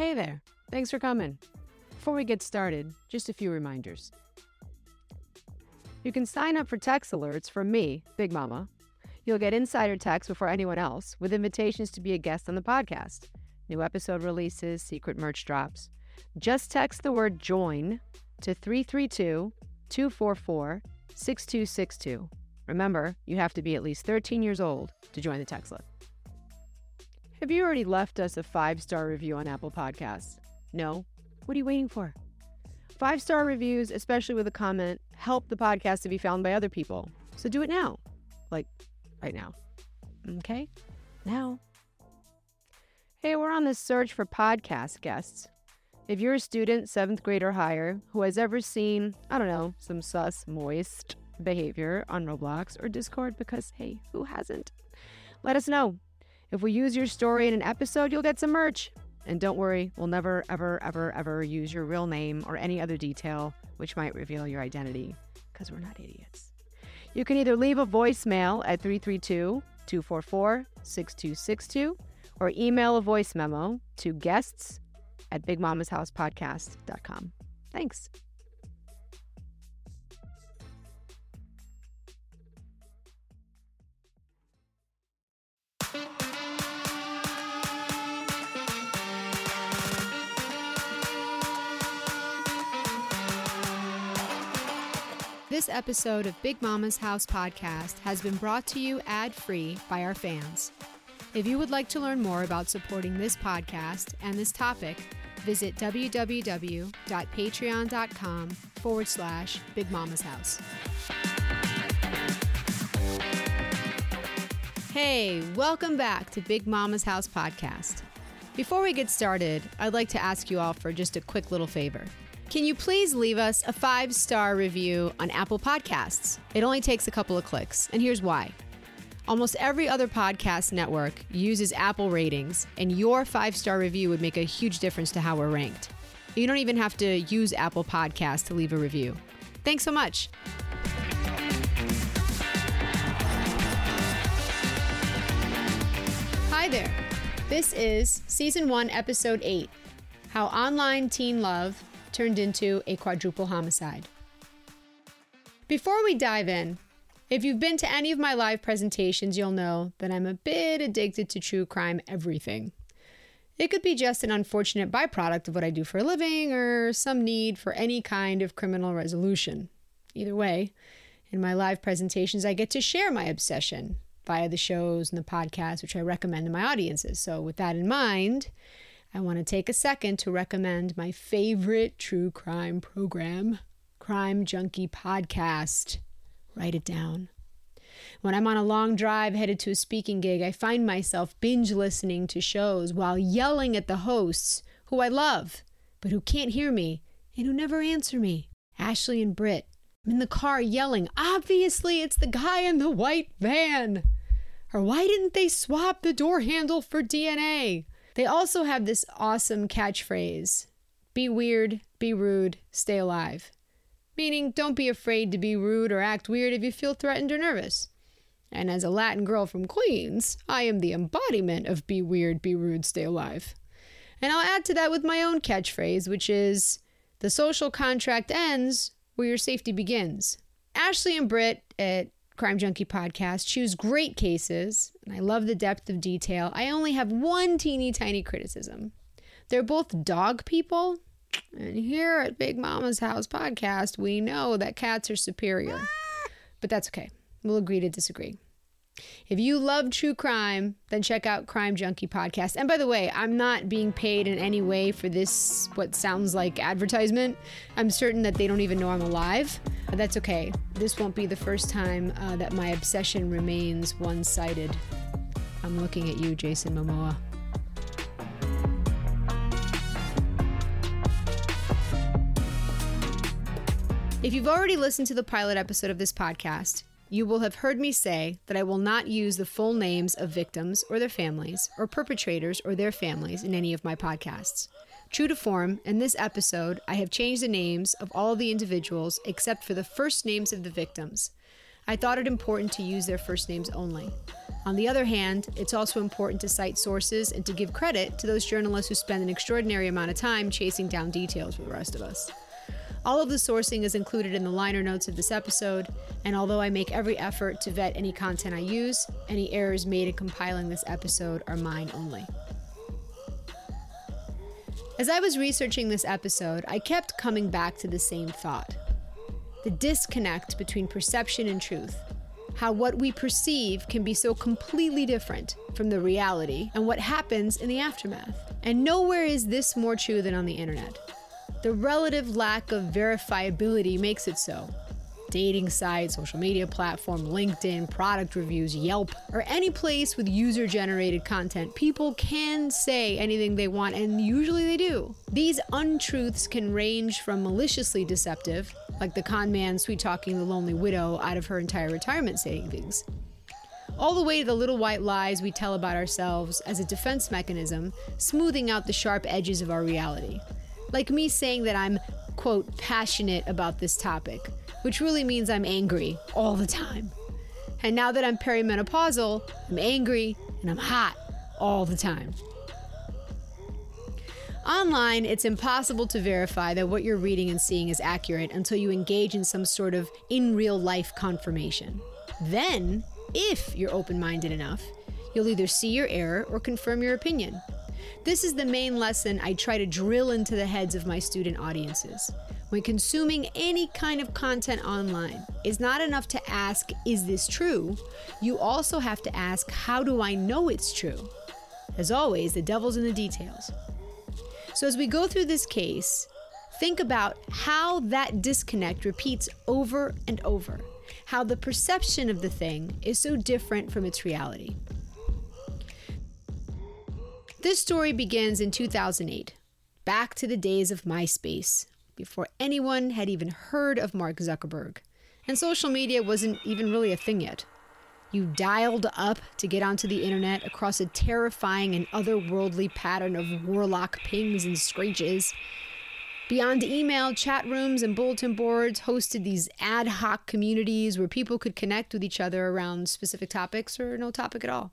Hey there. Thanks for coming. Before we get started, just a few reminders. You can sign up for text alerts from me, Big Mama. You'll get insider texts before anyone else with invitations to be a guest on the podcast, new episode releases, secret merch drops. Just text the word join to 332 244 6262. Remember, you have to be at least 13 years old to join the text list. Have you already left us a five star review on Apple Podcasts? No? What are you waiting for? Five star reviews, especially with a comment, help the podcast to be found by other people. So do it now. Like right now. Okay? Now. Hey, we're on the search for podcast guests. If you're a student, seventh grade or higher, who has ever seen, I don't know, some sus, moist behavior on Roblox or Discord, because hey, who hasn't? Let us know. If we use your story in an episode, you'll get some merch. And don't worry, we'll never, ever, ever, ever use your real name or any other detail which might reveal your identity, because we're not idiots. You can either leave a voicemail at 332 244 6262 or email a voice memo to guests at bigmamashousepodcast.com. Thanks. This episode of Big Mama's House podcast has been brought to you ad free by our fans. If you would like to learn more about supporting this podcast and this topic, visit www.patreon.com forward slash Big Mama's House. Hey, welcome back to Big Mama's House podcast. Before we get started, I'd like to ask you all for just a quick little favor. Can you please leave us a five star review on Apple Podcasts? It only takes a couple of clicks, and here's why. Almost every other podcast network uses Apple ratings, and your five star review would make a huge difference to how we're ranked. You don't even have to use Apple Podcasts to leave a review. Thanks so much. Hi there. This is Season 1, Episode 8 How Online Teen Love Turned into a Quadruple Homicide. Before we dive in, if you've been to any of my live presentations, you'll know that I'm a bit addicted to true crime everything. It could be just an unfortunate byproduct of what I do for a living or some need for any kind of criminal resolution. Either way, in my live presentations, I get to share my obsession via the shows and the podcasts, which I recommend to my audiences. So, with that in mind, I want to take a second to recommend my favorite true crime program, Crime Junkie Podcast. Write it down. When I'm on a long drive headed to a speaking gig, I find myself binge listening to shows while yelling at the hosts who I love, but who can't hear me and who never answer me. Ashley and Britt. I'm in the car yelling, obviously it's the guy in the white van. Or why didn't they swap the door handle for DNA? They also have this awesome catchphrase be weird, be rude, stay alive. Meaning, don't be afraid to be rude or act weird if you feel threatened or nervous. And as a Latin girl from Queens, I am the embodiment of be weird, be rude, stay alive. And I'll add to that with my own catchphrase, which is the social contract ends where your safety begins. Ashley and Britt at Crime Junkie podcast choose great cases, and I love the depth of detail. I only have one teeny tiny criticism. They're both dog people, and here at Big Mama's House podcast, we know that cats are superior. Ah! But that's okay. We'll agree to disagree. If you love true crime, then check out Crime Junkie Podcast. And by the way, I'm not being paid in any way for this, what sounds like advertisement. I'm certain that they don't even know I'm alive, but that's okay. This won't be the first time uh, that my obsession remains one sided. I'm looking at you, Jason Momoa. If you've already listened to the pilot episode of this podcast, you will have heard me say that I will not use the full names of victims or their families, or perpetrators or their families in any of my podcasts. True to form, in this episode, I have changed the names of all the individuals except for the first names of the victims. I thought it important to use their first names only. On the other hand, it's also important to cite sources and to give credit to those journalists who spend an extraordinary amount of time chasing down details for the rest of us. All of the sourcing is included in the liner notes of this episode, and although I make every effort to vet any content I use, any errors made in compiling this episode are mine only. As I was researching this episode, I kept coming back to the same thought the disconnect between perception and truth. How what we perceive can be so completely different from the reality and what happens in the aftermath. And nowhere is this more true than on the internet. The relative lack of verifiability makes it so dating sites, social media platform, LinkedIn, product reviews, Yelp, or any place with user generated content, people can say anything they want, and usually they do. These untruths can range from maliciously deceptive, like the con man sweet talking the lonely widow out of her entire retirement savings, all the way to the little white lies we tell about ourselves as a defense mechanism, smoothing out the sharp edges of our reality. Like me saying that I'm, quote, passionate about this topic, which really means I'm angry all the time. And now that I'm perimenopausal, I'm angry and I'm hot all the time. Online, it's impossible to verify that what you're reading and seeing is accurate until you engage in some sort of in real life confirmation. Then, if you're open minded enough, you'll either see your error or confirm your opinion. This is the main lesson I try to drill into the heads of my student audiences. When consuming any kind of content online, it's not enough to ask, is this true? You also have to ask, how do I know it's true? As always, the devil's in the details. So, as we go through this case, think about how that disconnect repeats over and over, how the perception of the thing is so different from its reality. This story begins in 2008, back to the days of MySpace, before anyone had even heard of Mark Zuckerberg. And social media wasn't even really a thing yet. You dialed up to get onto the internet across a terrifying and otherworldly pattern of warlock pings and screeches. Beyond email, chat rooms and bulletin boards hosted these ad hoc communities where people could connect with each other around specific topics or no topic at all.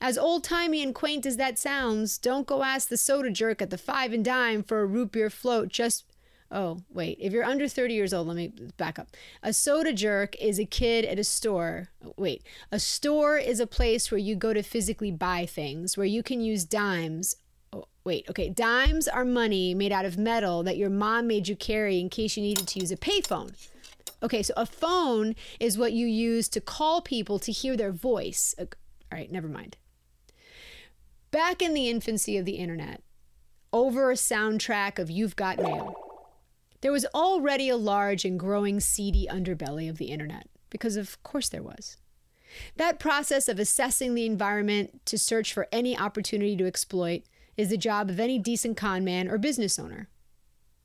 As old timey and quaint as that sounds, don't go ask the soda jerk at the five and dime for a root beer float just. Oh, wait. If you're under 30 years old, let me back up. A soda jerk is a kid at a store. Wait. A store is a place where you go to physically buy things, where you can use dimes. Oh, wait. Okay. Dimes are money made out of metal that your mom made you carry in case you needed to use a payphone. Okay. So a phone is what you use to call people to hear their voice. All right. Never mind. Back in the infancy of the internet, over a soundtrack of You've Got Mail, there was already a large and growing seedy underbelly of the internet, because of course there was. That process of assessing the environment to search for any opportunity to exploit is the job of any decent con man or business owner.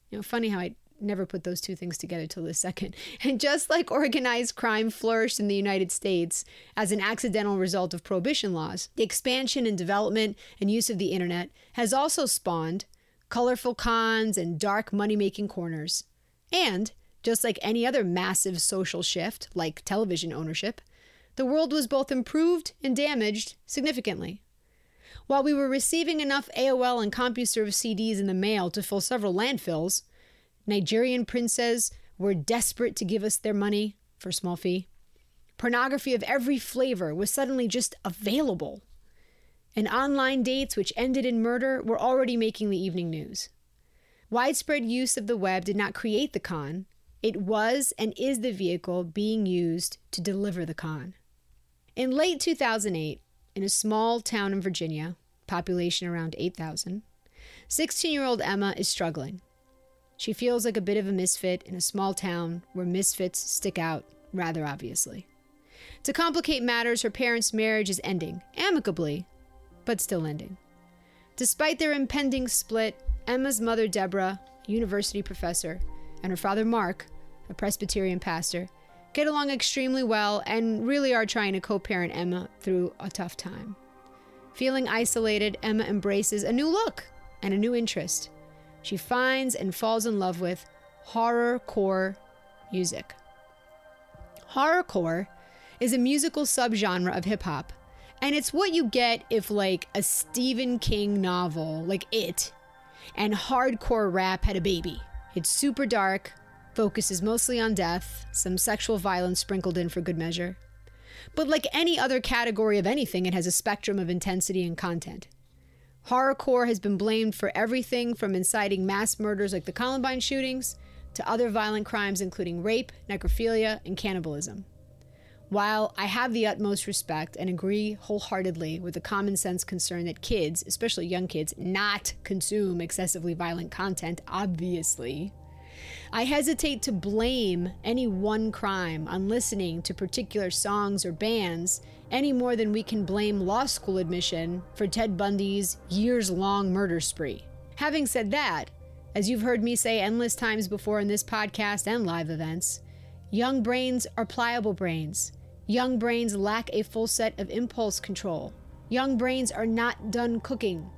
You know, funny how I never put those two things together till this second. And just like organized crime flourished in the United States as an accidental result of prohibition laws, the expansion and development and use of the internet has also spawned colorful cons and dark money making corners. And, just like any other massive social shift, like television ownership, the world was both improved and damaged significantly. While we were receiving enough AOL and CompuServe CDs in the mail to fill several landfills, Nigerian princes were desperate to give us their money for small fee. Pornography of every flavor was suddenly just available. And online dates, which ended in murder, were already making the evening news. Widespread use of the web did not create the con, it was and is the vehicle being used to deliver the con. In late 2008, in a small town in Virginia, population around 8,000, 16 year old Emma is struggling. She feels like a bit of a misfit in a small town where misfits stick out rather obviously. To complicate matters, her parents' marriage is ending, amicably, but still ending. Despite their impending split, Emma's mother, Deborah, university professor, and her father, Mark, a Presbyterian pastor, get along extremely well and really are trying to co parent Emma through a tough time. Feeling isolated, Emma embraces a new look and a new interest she finds and falls in love with horrorcore music. Horrorcore is a musical subgenre of hip hop. And it's what you get if, like, a Stephen King novel, like It, and hardcore rap had a baby. It's super dark, focuses mostly on death, some sexual violence sprinkled in for good measure. But like any other category of anything, it has a spectrum of intensity and content. Horrorcore has been blamed for everything from inciting mass murders like the Columbine shootings to other violent crimes, including rape, necrophilia, and cannibalism. While I have the utmost respect and agree wholeheartedly with the common sense concern that kids, especially young kids, not consume excessively violent content, obviously, I hesitate to blame any one crime on listening to particular songs or bands any more than we can blame law school admission for Ted Bundy's years long murder spree. Having said that, as you've heard me say endless times before in this podcast and live events, young brains are pliable brains Young brains lack a full set of impulse control. Young brains are not done cooking.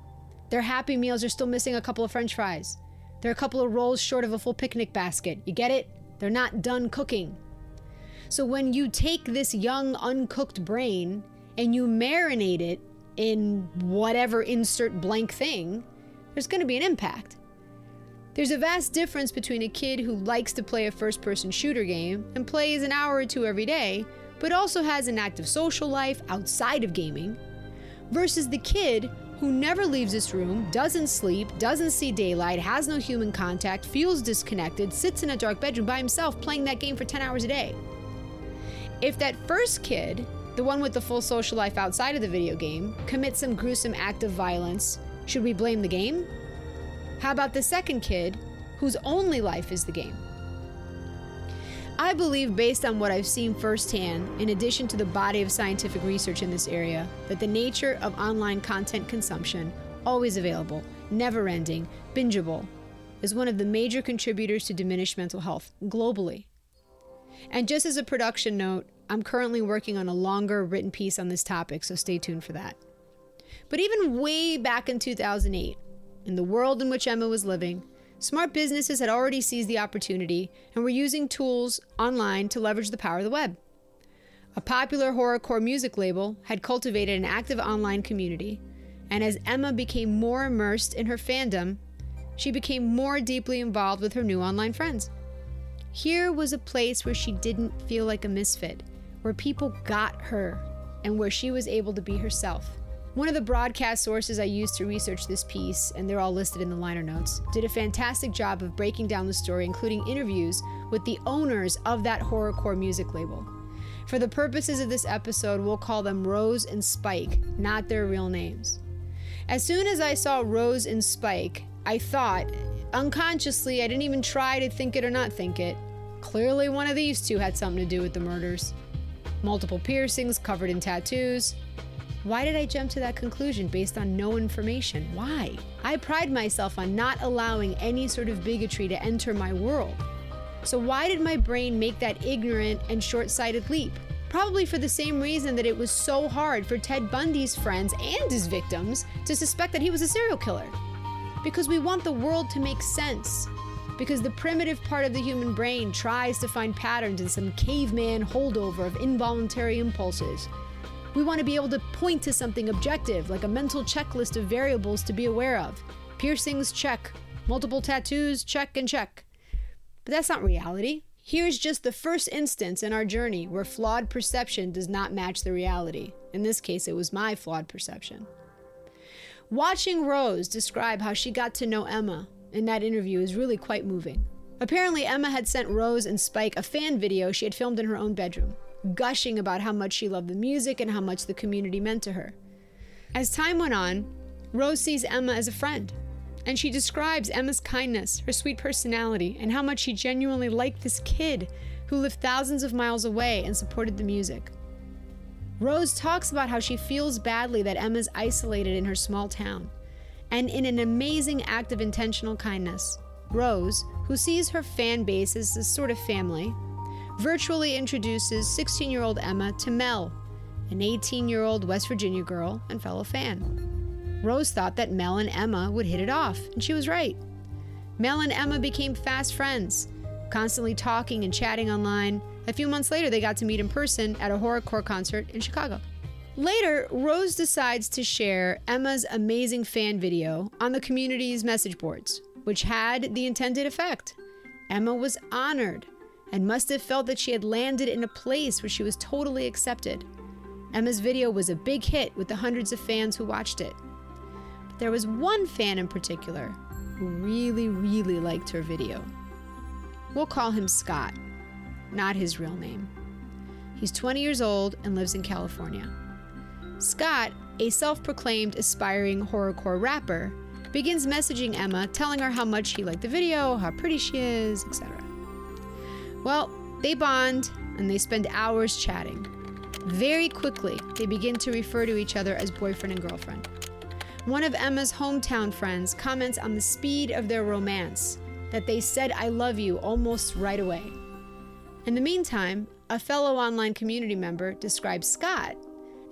Their happy meals are still missing a couple of french fries. They're a couple of rolls short of a full picnic basket. You get it? They're not done cooking. So when you take this young, uncooked brain and you marinate it in whatever insert blank thing, there's going to be an impact. There's a vast difference between a kid who likes to play a first person shooter game and plays an hour or two every day but also has an active social life outside of gaming, versus the kid who never leaves this room, doesn't sleep, doesn't see daylight, has no human contact, feels disconnected, sits in a dark bedroom by himself playing that game for 10 hours a day. If that first kid, the one with the full social life outside of the video game, commits some gruesome act of violence, should we blame the game? How about the second kid, whose only life is the game? I believe, based on what I've seen firsthand, in addition to the body of scientific research in this area, that the nature of online content consumption, always available, never ending, bingeable, is one of the major contributors to diminished mental health globally. And just as a production note, I'm currently working on a longer written piece on this topic, so stay tuned for that. But even way back in 2008, in the world in which Emma was living, Smart businesses had already seized the opportunity and were using tools online to leverage the power of the web. A popular horrorcore music label had cultivated an active online community, and as Emma became more immersed in her fandom, she became more deeply involved with her new online friends. Here was a place where she didn't feel like a misfit, where people got her, and where she was able to be herself. One of the broadcast sources I used to research this piece, and they're all listed in the liner notes, did a fantastic job of breaking down the story, including interviews with the owners of that horrorcore music label. For the purposes of this episode, we'll call them Rose and Spike, not their real names. As soon as I saw Rose and Spike, I thought, unconsciously, I didn't even try to think it or not think it. Clearly, one of these two had something to do with the murders. Multiple piercings covered in tattoos, why did I jump to that conclusion based on no information? Why? I pride myself on not allowing any sort of bigotry to enter my world. So, why did my brain make that ignorant and short sighted leap? Probably for the same reason that it was so hard for Ted Bundy's friends and his victims to suspect that he was a serial killer. Because we want the world to make sense. Because the primitive part of the human brain tries to find patterns in some caveman holdover of involuntary impulses we want to be able to point to something objective, like a mental checklist of variables to be aware of. Piercings, check. Multiple tattoos, check and check. But that's not reality. Here's just the first instance in our journey where flawed perception does not match the reality. In this case, it was my flawed perception. Watching Rose describe how she got to know Emma in that interview is really quite moving. Apparently, Emma had sent Rose and Spike a fan video she had filmed in her own bedroom gushing about how much she loved the music and how much the community meant to her. As time went on, Rose sees Emma as a friend, and she describes Emma's kindness, her sweet personality, and how much she genuinely liked this kid who lived thousands of miles away and supported the music. Rose talks about how she feels badly that Emma's isolated in her small town. And in an amazing act of intentional kindness, Rose, who sees her fan base as a sort of family, virtually introduces 16 year old Emma to Mel, an 18 year old West Virginia girl and fellow fan. Rose thought that Mel and Emma would hit it off, and she was right. Mel and Emma became fast friends, constantly talking and chatting online, A few months later, they got to meet in person at a horrorcore concert in Chicago. Later, Rose decides to share Emma's amazing fan video on the community's message boards, which had the intended effect. Emma was honored and must have felt that she had landed in a place where she was totally accepted. Emma's video was a big hit with the hundreds of fans who watched it. But there was one fan in particular who really, really liked her video. We'll call him Scott, not his real name. He's 20 years old and lives in California. Scott, a self proclaimed aspiring horrorcore rapper, begins messaging Emma, telling her how much he liked the video, how pretty she is, etc. Well, they bond and they spend hours chatting. Very quickly, they begin to refer to each other as boyfriend and girlfriend. One of Emma's hometown friends comments on the speed of their romance, that they said I love you almost right away. In the meantime, a fellow online community member describes Scott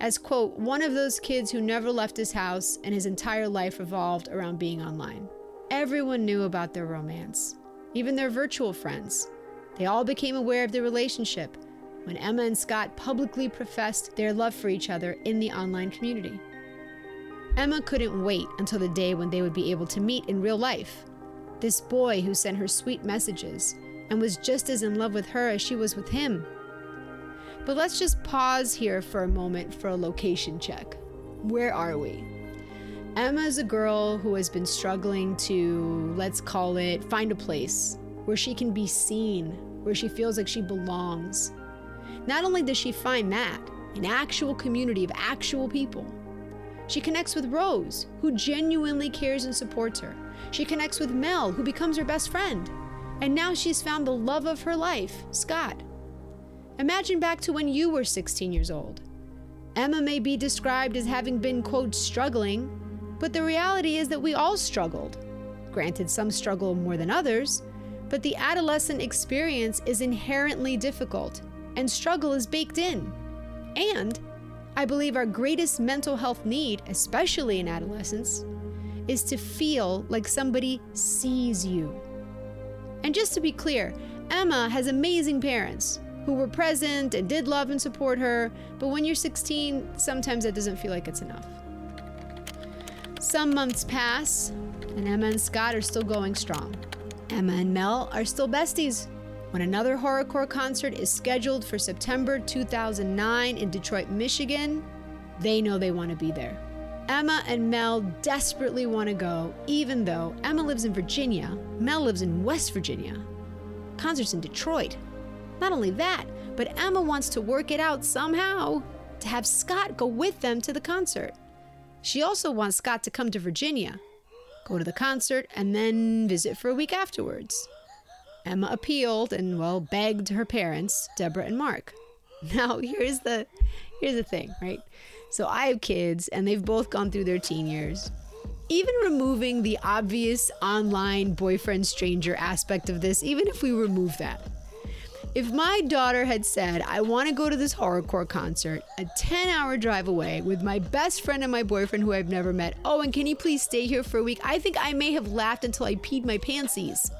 as, quote, one of those kids who never left his house and his entire life revolved around being online. Everyone knew about their romance, even their virtual friends. They all became aware of their relationship when Emma and Scott publicly professed their love for each other in the online community. Emma couldn't wait until the day when they would be able to meet in real life. This boy who sent her sweet messages and was just as in love with her as she was with him. But let's just pause here for a moment for a location check. Where are we? Emma is a girl who has been struggling to, let's call it, find a place where she can be seen, where she feels like she belongs. Not only does she find that, an actual community of actual people, she connects with Rose, who genuinely cares and supports her. She connects with Mel, who becomes her best friend. And now she's found the love of her life, Scott. Imagine back to when you were 16 years old. Emma may be described as having been, quote, struggling, but the reality is that we all struggled. Granted, some struggle more than others, but the adolescent experience is inherently difficult, and struggle is baked in. And I believe our greatest mental health need, especially in adolescence, is to feel like somebody sees you. And just to be clear, Emma has amazing parents who were present and did love and support her, but when you're 16, sometimes it doesn't feel like it's enough. Some months pass, and Emma and Scott are still going strong. Emma and Mel are still besties. When another horrorcore concert is scheduled for September 2009 in Detroit, Michigan, they know they want to be there. Emma and Mel desperately want to go, even though Emma lives in Virginia, Mel lives in West Virginia. Concert's in Detroit. Not only that, but Emma wants to work it out somehow to have Scott go with them to the concert. She also wants Scott to come to Virginia, go to the concert, and then visit for a week afterwards. Emma appealed and well begged her parents, Deborah and Mark. Now here's the here's the thing, right? So I have kids and they've both gone through their teen years. Even removing the obvious online boyfriend stranger aspect of this, even if we remove that, if my daughter had said, I want to go to this horrorcore concert, a 10 hour drive away with my best friend and my boyfriend who I've never met, oh, and can you please stay here for a week? I think I may have laughed until I peed my pantsies.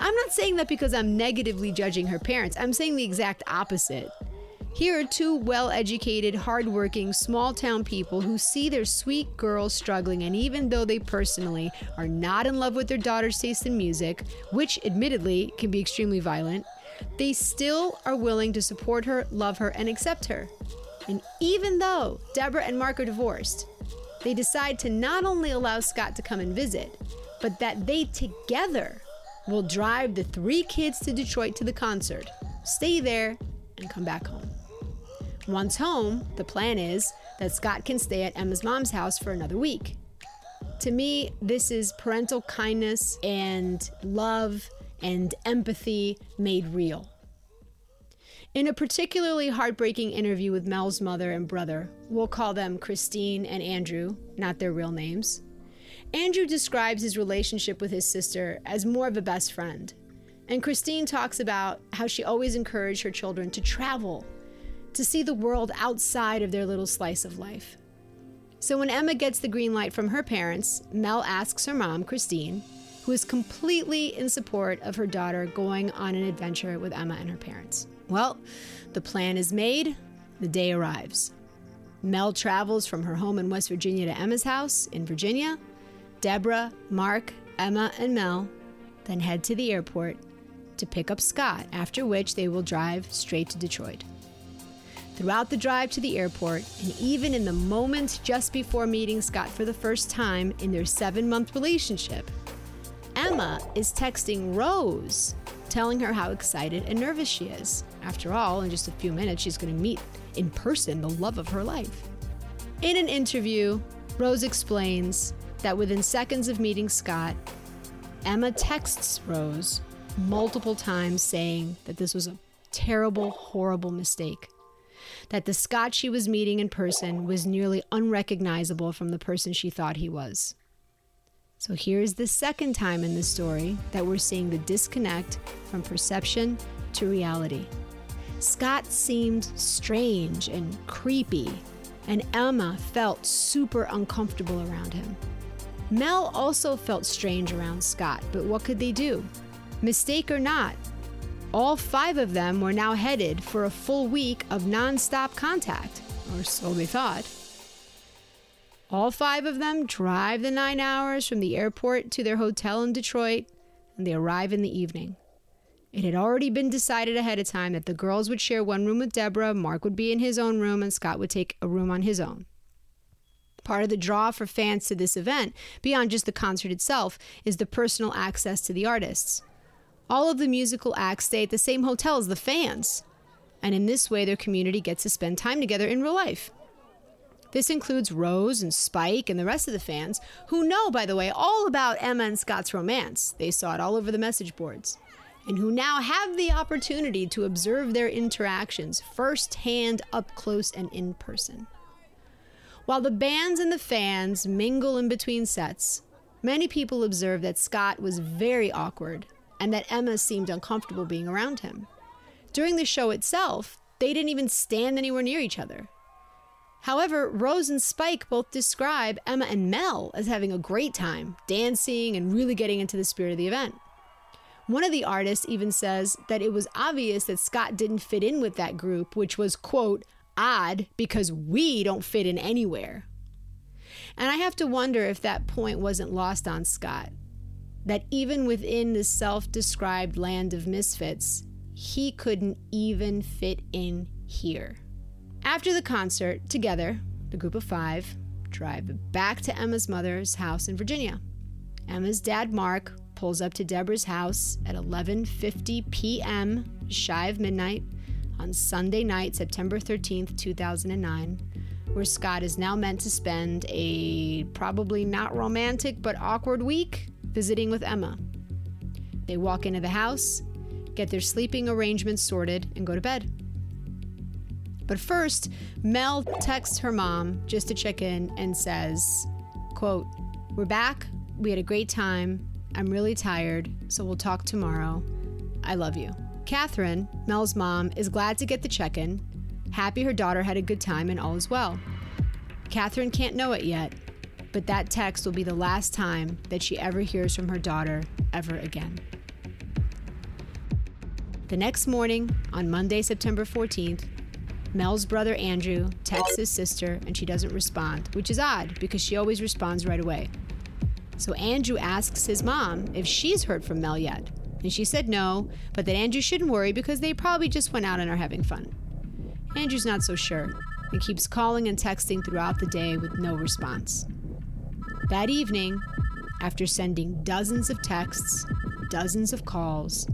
I'm not saying that because I'm negatively judging her parents, I'm saying the exact opposite. Here are two well educated, hardworking, small town people who see their sweet girl struggling, and even though they personally are not in love with their daughter's taste in music, which admittedly can be extremely violent, they still are willing to support her, love her, and accept her. And even though Deborah and Mark are divorced, they decide to not only allow Scott to come and visit, but that they together will drive the three kids to Detroit to the concert, stay there, and come back home. Once home, the plan is that Scott can stay at Emma's mom's house for another week. To me, this is parental kindness and love and empathy made real. In a particularly heartbreaking interview with Mel's mother and brother, we'll call them Christine and Andrew, not their real names, Andrew describes his relationship with his sister as more of a best friend. And Christine talks about how she always encouraged her children to travel, to see the world outside of their little slice of life. So when Emma gets the green light from her parents, Mel asks her mom, Christine, who is completely in support of her daughter going on an adventure with Emma and her parents. Well, the plan is made, the day arrives. Mel travels from her home in West Virginia to Emma's house in Virginia. Deborah, Mark, Emma, and Mel then head to the airport to pick up Scott, after which they will drive straight to Detroit. Throughout the drive to the airport, and even in the moment just before meeting Scott for the first time in their seven month relationship, Emma is texting Rose, telling her how excited and nervous she is. After all, in just a few minutes, she's going to meet in person the love of her life. In an interview, Rose explains that within seconds of meeting Scott, Emma texts Rose multiple times saying that this was a terrible, horrible mistake that the Scott she was meeting in person was nearly unrecognizable from the person she thought he was. So here's the second time in the story that we're seeing the disconnect from perception to reality. Scott seemed strange and creepy, and Emma felt super uncomfortable around him. Mel also felt strange around Scott, but what could they do? Mistake or not, all five of them were now headed for a full week of nonstop contact, or so they thought. All five of them drive the nine hours from the airport to their hotel in Detroit, and they arrive in the evening. It had already been decided ahead of time that the girls would share one room with Deborah, Mark would be in his own room, and Scott would take a room on his own. Part of the draw for fans to this event, beyond just the concert itself, is the personal access to the artists. All of the musical acts stay at the same hotel as the fans, and in this way, their community gets to spend time together in real life. This includes Rose and Spike and the rest of the fans, who know, by the way, all about Emma and Scott's romance. They saw it all over the message boards. And who now have the opportunity to observe their interactions firsthand, up close, and in person. While the bands and the fans mingle in between sets, many people observe that Scott was very awkward and that Emma seemed uncomfortable being around him. During the show itself, they didn't even stand anywhere near each other. However, Rose and Spike both describe Emma and Mel as having a great time, dancing and really getting into the spirit of the event. One of the artists even says that it was obvious that Scott didn't fit in with that group, which was, quote, odd because we don't fit in anywhere. And I have to wonder if that point wasn't lost on Scott that even within the self described land of misfits, he couldn't even fit in here. After the concert, together, the group of five drive back to Emma's mother's house in Virginia. Emma's dad, Mark, pulls up to Deborah's house at 11:50 p.m., shy of midnight, on Sunday night, September 13th, 2009, where Scott is now meant to spend a probably not romantic but awkward week visiting with Emma. They walk into the house, get their sleeping arrangements sorted, and go to bed. But first, Mel texts her mom just to check in and says, quote, We're back. We had a great time. I'm really tired, so we'll talk tomorrow. I love you. Catherine, Mel's mom, is glad to get the check in, happy her daughter had a good time and all is well. Catherine can't know it yet, but that text will be the last time that she ever hears from her daughter ever again. The next morning, on Monday, September 14th, Mel's brother Andrew texts his sister and she doesn't respond, which is odd because she always responds right away. So Andrew asks his mom if she's heard from Mel yet. And she said no, but that Andrew shouldn't worry because they probably just went out and are having fun. Andrew's not so sure and keeps calling and texting throughout the day with no response. That evening, after sending dozens of texts, dozens of calls,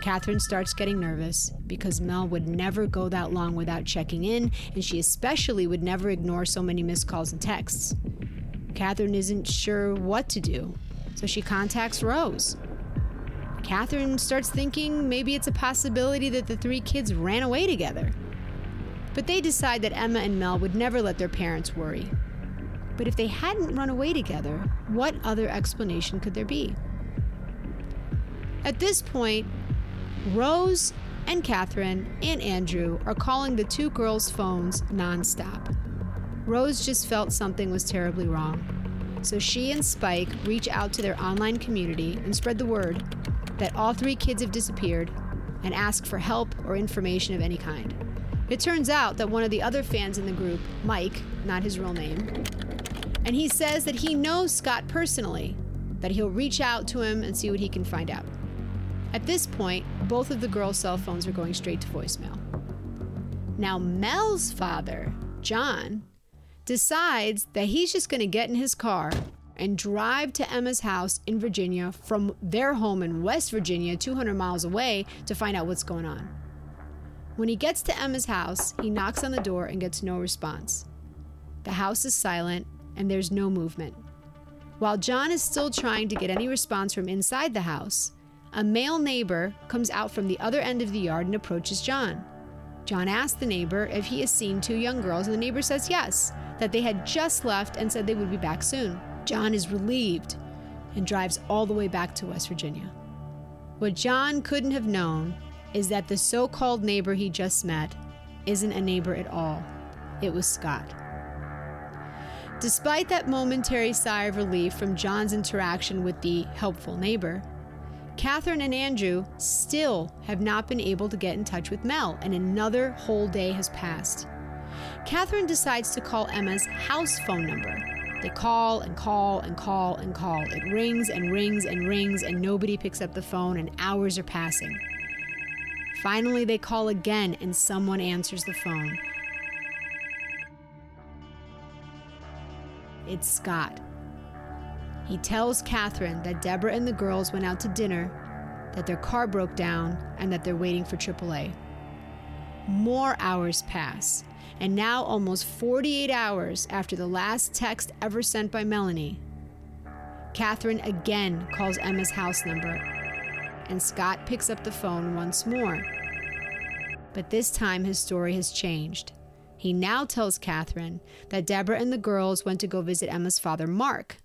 Catherine starts getting nervous because Mel would never go that long without checking in, and she especially would never ignore so many missed calls and texts. Catherine isn't sure what to do, so she contacts Rose. Catherine starts thinking maybe it's a possibility that the three kids ran away together. But they decide that Emma and Mel would never let their parents worry, but if they hadn't run away together, what other explanation could there be? At this point, Rose and Catherine and Andrew are calling the two girls' phones nonstop. Rose just felt something was terribly wrong. So she and Spike reach out to their online community and spread the word that all three kids have disappeared and ask for help or information of any kind. It turns out that one of the other fans in the group, Mike, not his real name, and he says that he knows Scott personally, that he'll reach out to him and see what he can find out. At this point, both of the girls' cell phones are going straight to voicemail. Now, Mel's father, John, decides that he's just going to get in his car and drive to Emma's house in Virginia from their home in West Virginia, 200 miles away, to find out what's going on. When he gets to Emma's house, he knocks on the door and gets no response. The house is silent and there's no movement. While John is still trying to get any response from inside the house, a male neighbor comes out from the other end of the yard and approaches John. John asks the neighbor if he has seen two young girls, and the neighbor says yes, that they had just left and said they would be back soon. John is relieved and drives all the way back to West Virginia. What John couldn't have known is that the so called neighbor he just met isn't a neighbor at all. It was Scott. Despite that momentary sigh of relief from John's interaction with the helpful neighbor, Catherine and Andrew still have not been able to get in touch with Mel, and another whole day has passed. Catherine decides to call Emma's house phone number. They call and call and call and call. It rings and rings and rings, and nobody picks up the phone, and hours are passing. Finally, they call again, and someone answers the phone. It's Scott. He tells Catherine that Deborah and the girls went out to dinner, that their car broke down, and that they're waiting for AAA. More hours pass, and now, almost 48 hours after the last text ever sent by Melanie, Catherine again calls Emma's house number, and Scott picks up the phone once more. But this time, his story has changed. He now tells Catherine that Deborah and the girls went to go visit Emma's father, Mark,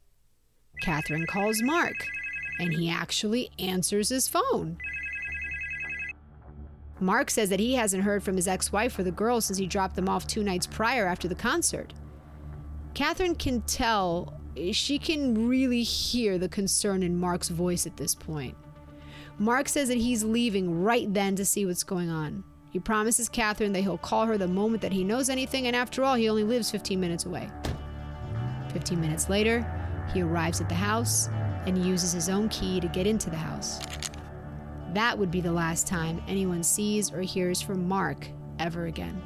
Catherine calls Mark, and he actually answers his phone. Mark says that he hasn't heard from his ex wife or the girls since he dropped them off two nights prior after the concert. Catherine can tell, she can really hear the concern in Mark's voice at this point. Mark says that he's leaving right then to see what's going on. He promises Catherine that he'll call her the moment that he knows anything, and after all, he only lives 15 minutes away. 15 minutes later, he arrives at the house and uses his own key to get into the house. That would be the last time anyone sees or hears from Mark ever again.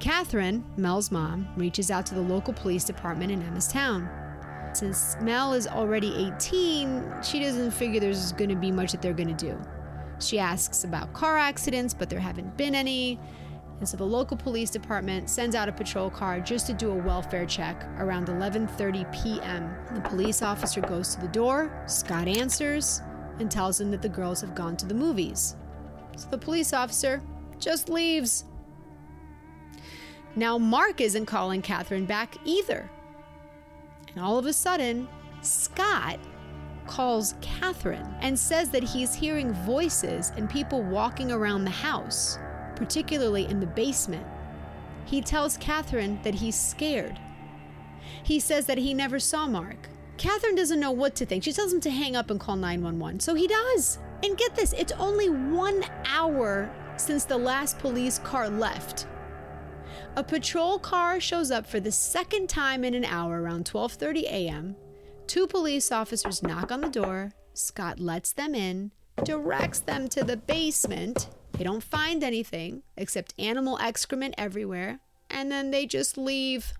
Catherine, Mel's mom, reaches out to the local police department in Emma's town. Since Mel is already 18, she doesn't figure there's going to be much that they're going to do. She asks about car accidents, but there haven't been any. And so the local police department sends out a patrol car just to do a welfare check around 11:30 p.m. The police officer goes to the door, Scott answers and tells him that the girls have gone to the movies. So the police officer just leaves. Now Mark isn't calling Catherine back either. And all of a sudden, Scott calls Catherine and says that he's hearing voices and people walking around the house particularly in the basement. He tells Catherine that he's scared. He says that he never saw Mark. Catherine doesn't know what to think. She tells him to hang up and call 911. So he does. And get this, it's only one hour since the last police car left. A patrol car shows up for the second time in an hour around 12:30 a.m. Two police officers knock on the door. Scott lets them in, directs them to the basement, they don't find anything except animal excrement everywhere, and then they just leave.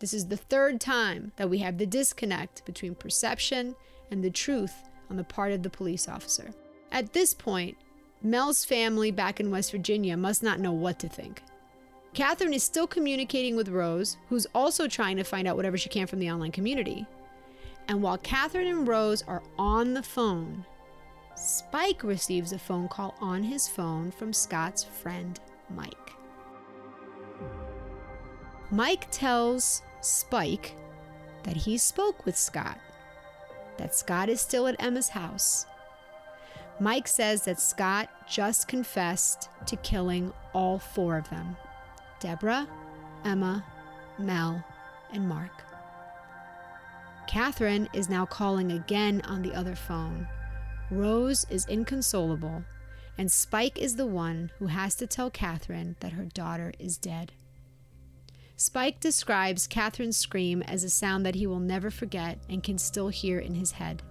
This is the third time that we have the disconnect between perception and the truth on the part of the police officer. At this point, Mel's family back in West Virginia must not know what to think. Catherine is still communicating with Rose, who's also trying to find out whatever she can from the online community. And while Catherine and Rose are on the phone, Spike receives a phone call on his phone from Scott's friend, Mike. Mike tells Spike that he spoke with Scott, that Scott is still at Emma's house. Mike says that Scott just confessed to killing all four of them Deborah, Emma, Mel, and Mark. Catherine is now calling again on the other phone Rose is inconsolable, and Spike is the one who has to tell Catherine that her daughter is dead. Spike describes Catherine's scream as a sound that he will never forget and can still hear in his head.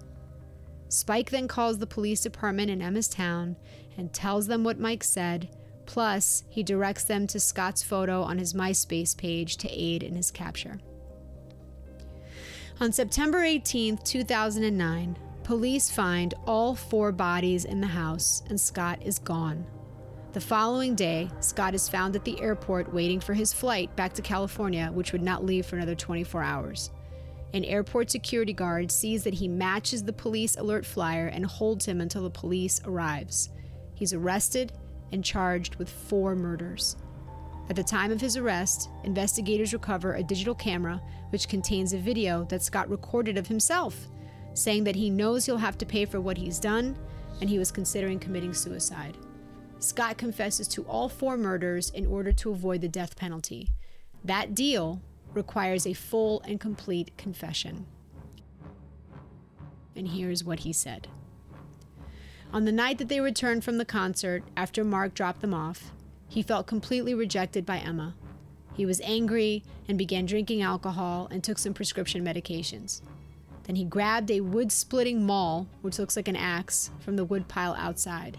Spike then calls the police department in Emma's town and tells them what Mike said, plus, he directs them to Scott's photo on his MySpace page to aid in his capture. On September 18, 2009, police find all four bodies in the house and Scott is gone. The following day, Scott is found at the airport waiting for his flight back to California, which would not leave for another 24 hours. An airport security guard sees that he matches the police alert flyer and holds him until the police arrives. He's arrested and charged with four murders. At the time of his arrest, investigators recover a digital camera which contains a video that Scott recorded of himself, saying that he knows he'll have to pay for what he's done and he was considering committing suicide. Scott confesses to all four murders in order to avoid the death penalty. That deal requires a full and complete confession. And here's what he said. On the night that they returned from the concert, after Mark dropped them off, he felt completely rejected by Emma. He was angry and began drinking alcohol and took some prescription medications. Then he grabbed a wood splitting maul, which looks like an axe, from the wood pile outside.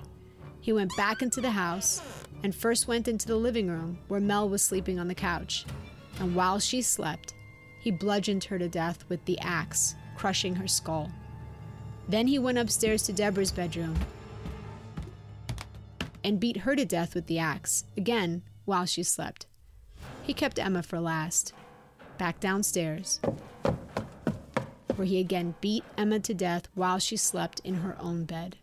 He went back into the house and first went into the living room where Mel was sleeping on the couch. And while she slept, he bludgeoned her to death with the axe, crushing her skull. Then he went upstairs to Deborah's bedroom and beat her to death with the axe, again while she slept. He kept Emma for last. Back downstairs, where he again beat Emma to death while she slept in her own bed.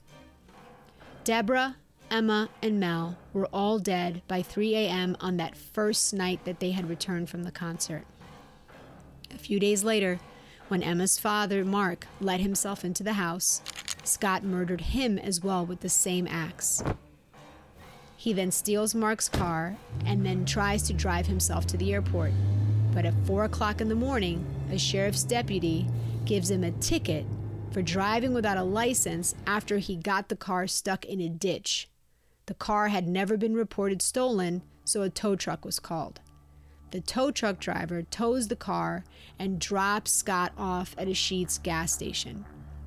Deborah Emma, and Mel were all dead by 3 a.m. on that first night that they had returned from the concert. A few days later, when Emma's father, Mark, let himself into the house, Scott murdered him as well with the same axe. He then steals Mark's car and then tries to drive himself to the airport. But at 4 o'clock in the morning, a sheriff's deputy gives him a ticket for driving without a license after he got the car stuck in a ditch. The car had never been reported stolen, so a tow truck was called. The tow truck driver tows the car and drops Scott off at a Sheetz gas station.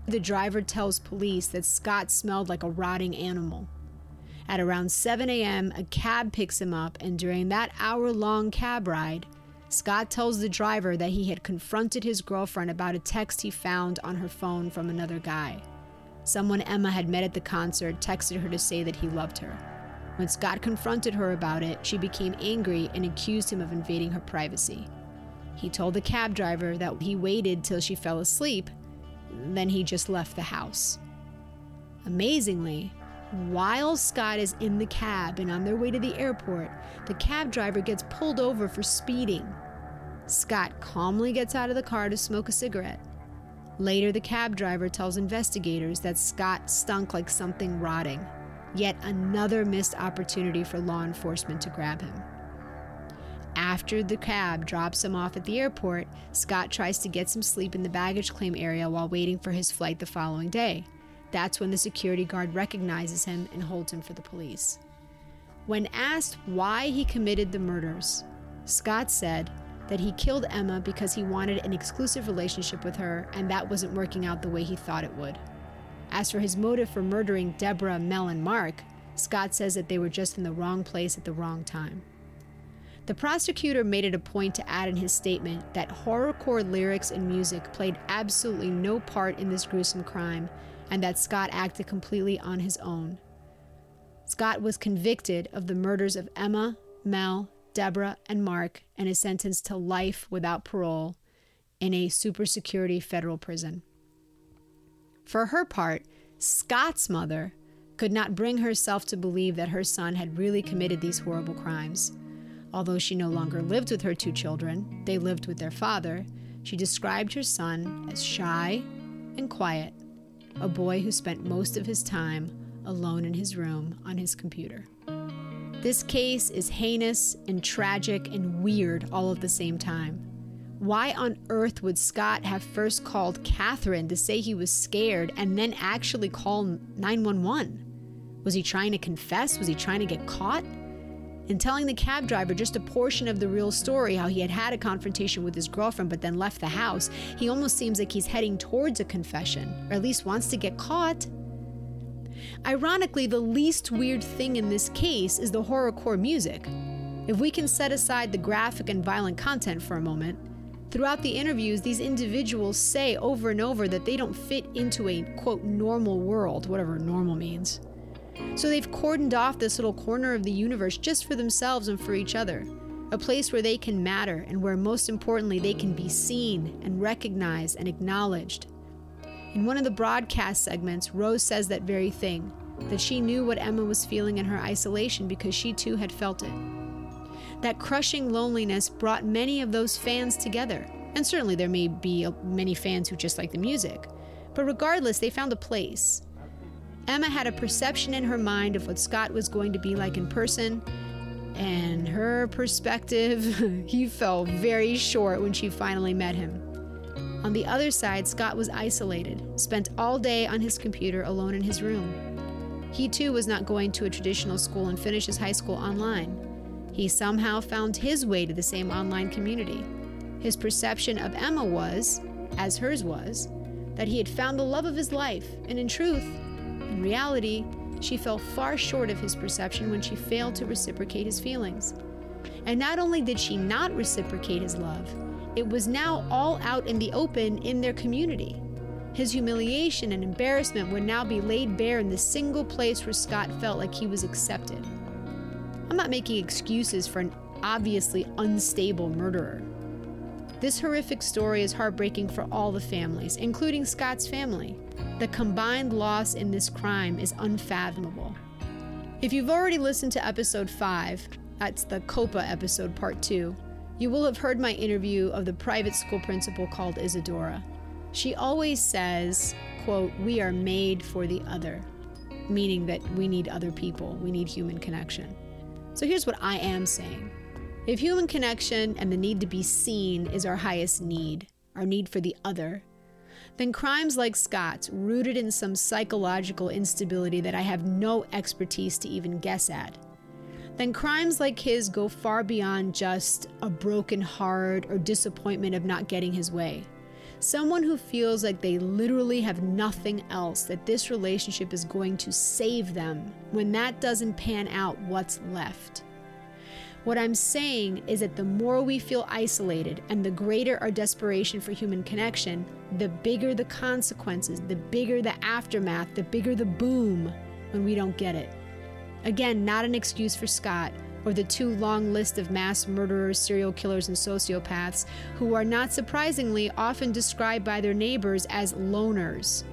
The driver tells police that Scott smelled like a rotting animal. At around 7 a.m., a cab picks him up, and during that hour long cab ride, Scott tells the driver that he had confronted his girlfriend about a text he found on her phone from another guy. Someone Emma had met at the concert texted her to say that he loved her. When Scott confronted her about it, she became angry and accused him of invading her privacy. He told the cab driver that he waited till she fell asleep, then he just left the house. Amazingly, while Scott is in the cab and on their way to the airport, the cab driver gets pulled over for speeding. Scott calmly gets out of the car to smoke a cigarette. Later, the cab driver tells investigators that Scott stunk like something rotting. Yet another missed opportunity for law enforcement to grab him. After the cab drops him off at the airport, Scott tries to get some sleep in the baggage claim area while waiting for his flight the following day. That's when the security guard recognizes him and holds him for the police. When asked why he committed the murders, Scott said, that he killed Emma because he wanted an exclusive relationship with her, and that wasn't working out the way he thought it would. As for his motive for murdering Deborah, Mel, and Mark, Scott says that they were just in the wrong place at the wrong time. The prosecutor made it a point to add in his statement that horrorcore lyrics and music played absolutely no part in this gruesome crime and that Scott acted completely on his own. Scott was convicted of the murders of Emma, Mel, Deborah, and Mark and is sentenced to life without parole in a super security federal prison. For her part, Scott's mother could not bring herself to believe that her son had really committed these horrible crimes. Although she no longer lived with her two children, they lived with their father, she described her son as shy and quiet, a boy who spent most of his time alone in his room on his computer. This case is heinous and tragic and weird all at the same time. Why on earth would Scott have first called Catherine to say he was scared and then actually call 911? Was he trying to confess? Was he trying to get caught? In telling the cab driver just a portion of the real story, how he had had a confrontation with his girlfriend but then left the house, he almost seems like he's heading towards a confession, or at least wants to get caught. Ironically, the least weird thing in this case is the horrorcore music. If we can set aside the graphic and violent content for a moment, throughout the interviews, these individuals say over and over that they don't fit into a quote normal world, whatever normal means. So they've cordoned off this little corner of the universe just for themselves and for each other. A place where they can matter and where, most importantly, they can be seen and recognized and acknowledged. In one of the broadcast segments, Rose says that very thing that she knew what Emma was feeling in her isolation because she too had felt it. That crushing loneliness brought many of those fans together. And certainly there may be many fans who just like the music. But regardless, they found a place. Emma had a perception in her mind of what Scott was going to be like in person, and her perspective, he fell very short when she finally met him. On the other side, Scott was isolated, spent all day on his computer alone in his room. He too was not going to a traditional school and finish his high school online. He somehow found his way to the same online community. His perception of Emma was, as hers was, that he had found the love of his life, and in truth, in reality, she fell far short of his perception when she failed to reciprocate his feelings. And not only did she not reciprocate his love, it was now all out in the open in their community. His humiliation and embarrassment would now be laid bare in the single place where Scott felt like he was accepted. I'm not making excuses for an obviously unstable murderer. This horrific story is heartbreaking for all the families, including Scott's family. The combined loss in this crime is unfathomable. If you've already listened to episode 5, that's the COPPA episode, part 2, you will have heard my interview of the private school principal called Isadora. She always says, quote, we are made for the other, meaning that we need other people, we need human connection. So here's what I am saying. If human connection and the need to be seen is our highest need, our need for the other, then crimes like Scott's, rooted in some psychological instability that I have no expertise to even guess at, then crimes like his go far beyond just a broken heart or disappointment of not getting his way. Someone who feels like they literally have nothing else, that this relationship is going to save them. When that doesn't pan out, what's left? What I'm saying is that the more we feel isolated and the greater our desperation for human connection, the bigger the consequences, the bigger the aftermath, the bigger the boom when we don't get it. Again, not an excuse for Scott or the too long list of mass murderers, serial killers, and sociopaths who are not surprisingly often described by their neighbors as loners.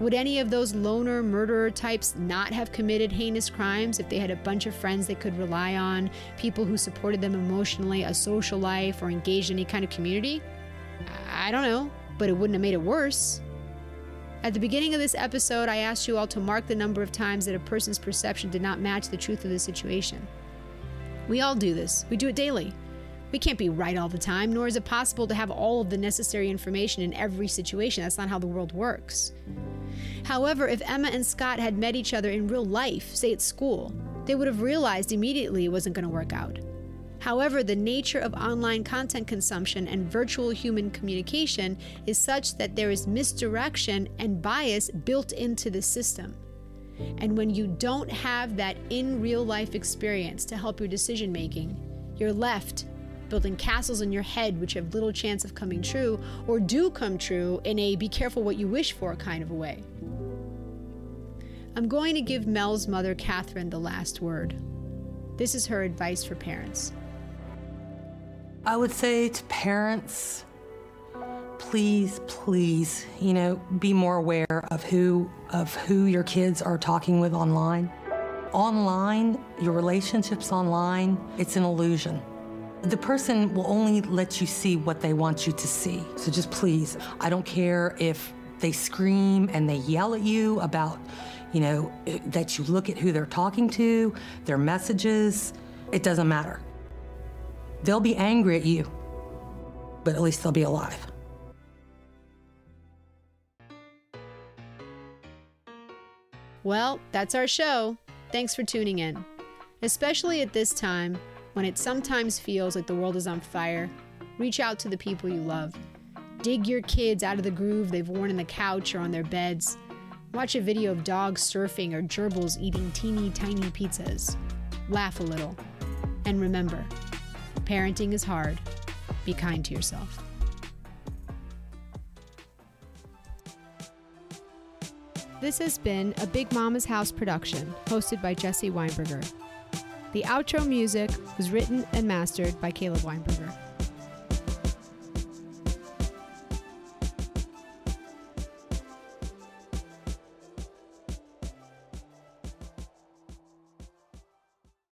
Would any of those loner murderer types not have committed heinous crimes if they had a bunch of friends they could rely on, people who supported them emotionally, a social life, or engaged in any kind of community? I don't know, but it wouldn't have made it worse. At the beginning of this episode, I asked you all to mark the number of times that a person's perception did not match the truth of the situation. We all do this, we do it daily. We can't be right all the time, nor is it possible to have all of the necessary information in every situation. That's not how the world works. However, if Emma and Scott had met each other in real life, say at school, they would have realized immediately it wasn't going to work out. However, the nature of online content consumption and virtual human communication is such that there is misdirection and bias built into the system. And when you don't have that in real life experience to help your decision making, you're left building castles in your head which have little chance of coming true or do come true in a be careful what you wish for kind of a way. I'm going to give Mel's mother, Catherine, the last word. This is her advice for parents. I would say to parents, please, please, you know, be more aware of who of who your kids are talking with online. Online, your relationships online, it's an illusion. The person will only let you see what they want you to see. So just please, I don't care if they scream and they yell at you about, you know, that you look at who they're talking to, their messages. It doesn't matter. They'll be angry at you. but at least they'll be alive. Well, that's our show. Thanks for tuning in. Especially at this time when it sometimes feels like the world is on fire, reach out to the people you love. Dig your kids out of the groove they've worn in the couch or on their beds. Watch a video of dogs surfing or gerbils eating teeny tiny pizzas. Laugh a little. And remember, parenting is hard. Be kind to yourself. This has been a Big Mama's House production, hosted by Jesse Weinberger. The outro music was written and mastered by Caleb Weinberger.